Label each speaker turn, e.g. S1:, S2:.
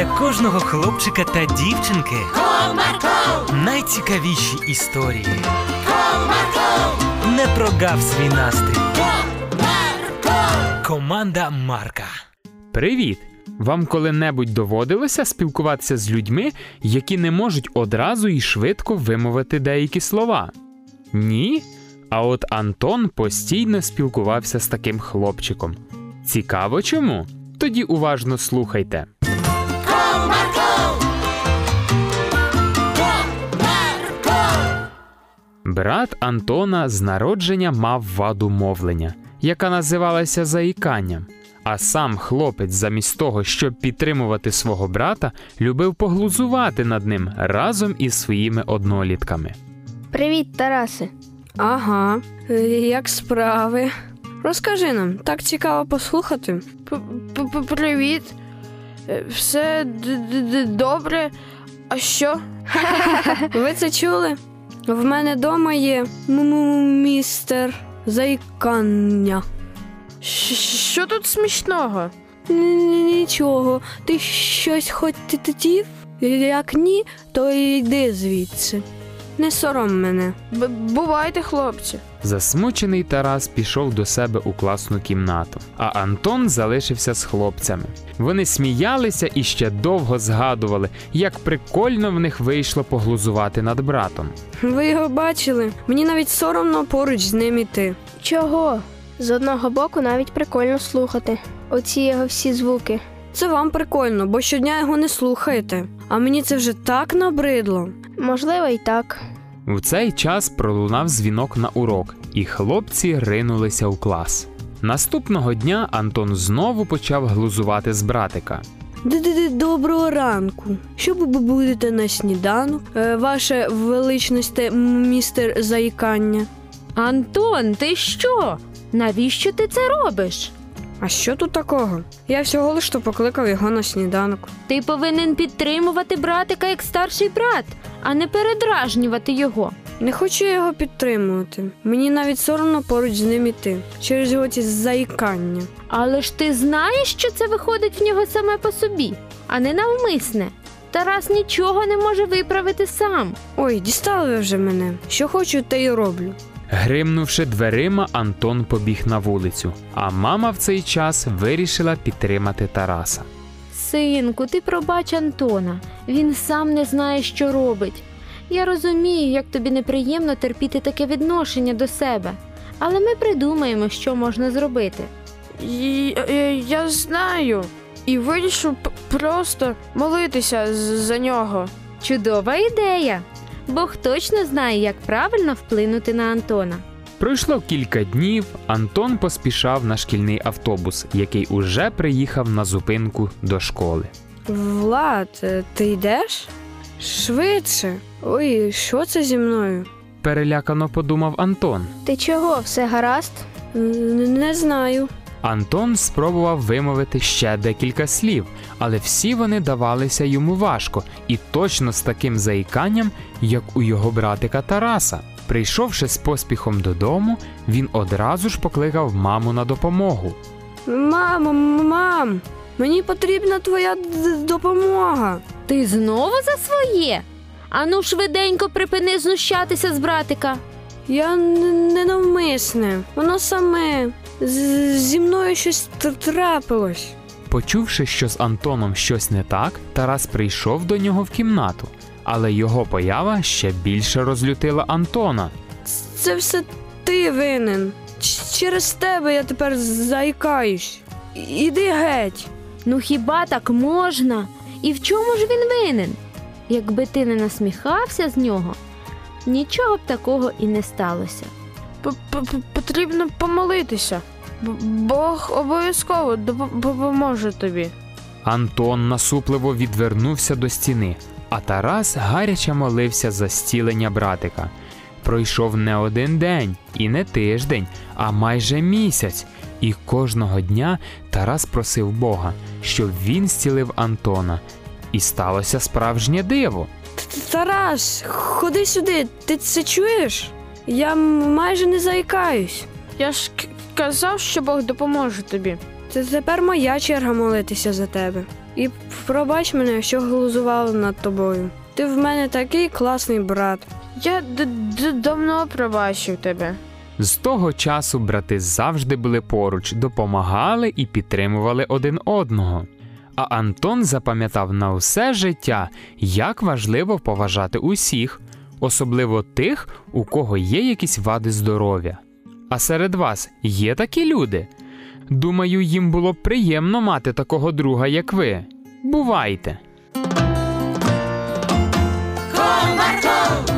S1: для кожного хлопчика та дівчинки
S2: Comarco,
S1: найцікавіші історії.
S2: Comarco,
S1: Не прогав свій настрій.
S2: Comarco.
S1: Команда Марка.
S3: Привіт! Вам коли-небудь доводилося спілкуватися з людьми, які не можуть одразу і швидко вимовити деякі слова? Ні? А от Антон постійно спілкувався з таким хлопчиком. Цікаво чому? Тоді уважно слухайте. Брат Антона з народження мав ваду мовлення, яка називалася заїканням. А сам хлопець, замість того, щоб підтримувати свого брата, любив поглузувати над ним разом із своїми однолітками.
S4: Привіт, Тарасе.
S5: Ага, е, як справи? Розкажи нам, так цікаво послухати.
S6: Привіт. Е, Все д- д- д- добре. А що?
S5: Ви це чули? В мене вдома є містер
S6: зайкання. Що тут смішного?
S5: Нічого, ти щось хотів? Як ні, то йди звідси. Не сором мене.
S6: Б- бувайте, хлопці.
S3: Засмучений Тарас пішов до себе у класну кімнату, а Антон залишився з хлопцями. Вони сміялися і ще довго згадували, як прикольно в них вийшло поглузувати над братом.
S5: Ви його бачили? Мені навіть соромно поруч з ним іти.
S4: Чого? З одного боку навіть прикольно слухати. Оці його всі звуки.
S5: Це вам прикольно, бо щодня його не слухаєте. А мені це вже так набридло.
S4: Можливо, і так.
S3: У цей час пролунав дзвінок на урок, і хлопці ринулися у клас. Наступного дня Антон знову почав глузувати з братика.
S5: Д-д-д, Доброго ранку. Що ви будете на сніданок? Е, Ваше величносте, м- містер Заїкання.
S7: Антон, ти що? Навіщо ти це робиш?
S5: А що тут такого? Я всього лиш то покликав його на сніданок.
S7: Ти повинен підтримувати братика як старший брат, а не передражнювати його.
S5: Не хочу я його підтримувати. Мені навіть соромно поруч з ним іти через його ці заїкання.
S7: Але ж ти знаєш, що це виходить в нього саме по собі, а не навмисне. Тарас нічого не може виправити сам.
S5: Ой, дістали ви вже мене. Що хочу, те й роблю.
S3: Гримнувши дверима, Антон побіг на вулицю, а мама в цей час вирішила підтримати Тараса.
S7: Синку, ти пробач Антона. Він сам не знає, що робить. Я розумію, як тобі неприємно терпіти таке відношення до себе, але ми придумаємо, що можна зробити.
S6: І- е, Я знаю. І вирішив п- просто молитися за нього.
S7: Чудова ідея! Бог точно знає, як правильно вплинути на Антона.
S3: Пройшло кілька днів, Антон поспішав на шкільний автобус, який уже приїхав на зупинку до школи.
S5: Влад, е, ти йдеш? Швидше. Ой, що це зі мною?
S3: Перелякано подумав Антон.
S4: Ти чого, все гаразд?
S5: Н- Не знаю.
S3: Антон спробував вимовити ще декілька слів, але всі вони давалися йому важко і точно з таким заїканням, як у його братика Тараса. Прийшовши з поспіхом додому, він одразу ж покликав маму на допомогу.
S5: Мамо, мам, мені потрібна твоя допомога.
S7: Ти знову за своє? Ану швиденько припини знущатися з братика.
S5: Я ненавмисне. Воно саме зі мною щось трапилось.
S3: Почувши, що з Антоном щось не так, Тарас прийшов до нього в кімнату, але його поява ще більше розлютила Антона.
S5: Це все ти винен. Через тебе я тепер заїкаюсь. Іди геть.
S7: Ну хіба так можна? І в чому ж він винен? Якби ти не насміхався з нього, нічого б такого і не сталося.
S6: Потрібно помолитися. Бог обов'язково допо- допоможе тобі.
S3: Антон насупливо відвернувся до стіни, а Тарас гаряче молився за зцілення братика. Пройшов не один день і не тиждень, а майже місяць. І кожного дня Тарас просив Бога, щоб він зцілив Антона. І сталося справжнє диво.
S5: Тарас, ходи сюди, ти це чуєш? Я майже не заїкаюсь.
S6: Я ж к- казав, що Бог допоможе тобі.
S5: Це тепер моя черга молитися за тебе. І пробач мене, що глузувала над тобою. Ти в мене такий класний брат.
S6: Я д- д- давно пробачив тебе.
S3: З того часу брати завжди були поруч, допомагали і підтримували один одного. А Антон запам'ятав на усе життя, як важливо поважати усіх, особливо тих, у кого є якісь вади здоров'я. А серед вас є такі люди. Думаю, їм було б приємно мати такого друга, як ви. Бувайте! Комарко!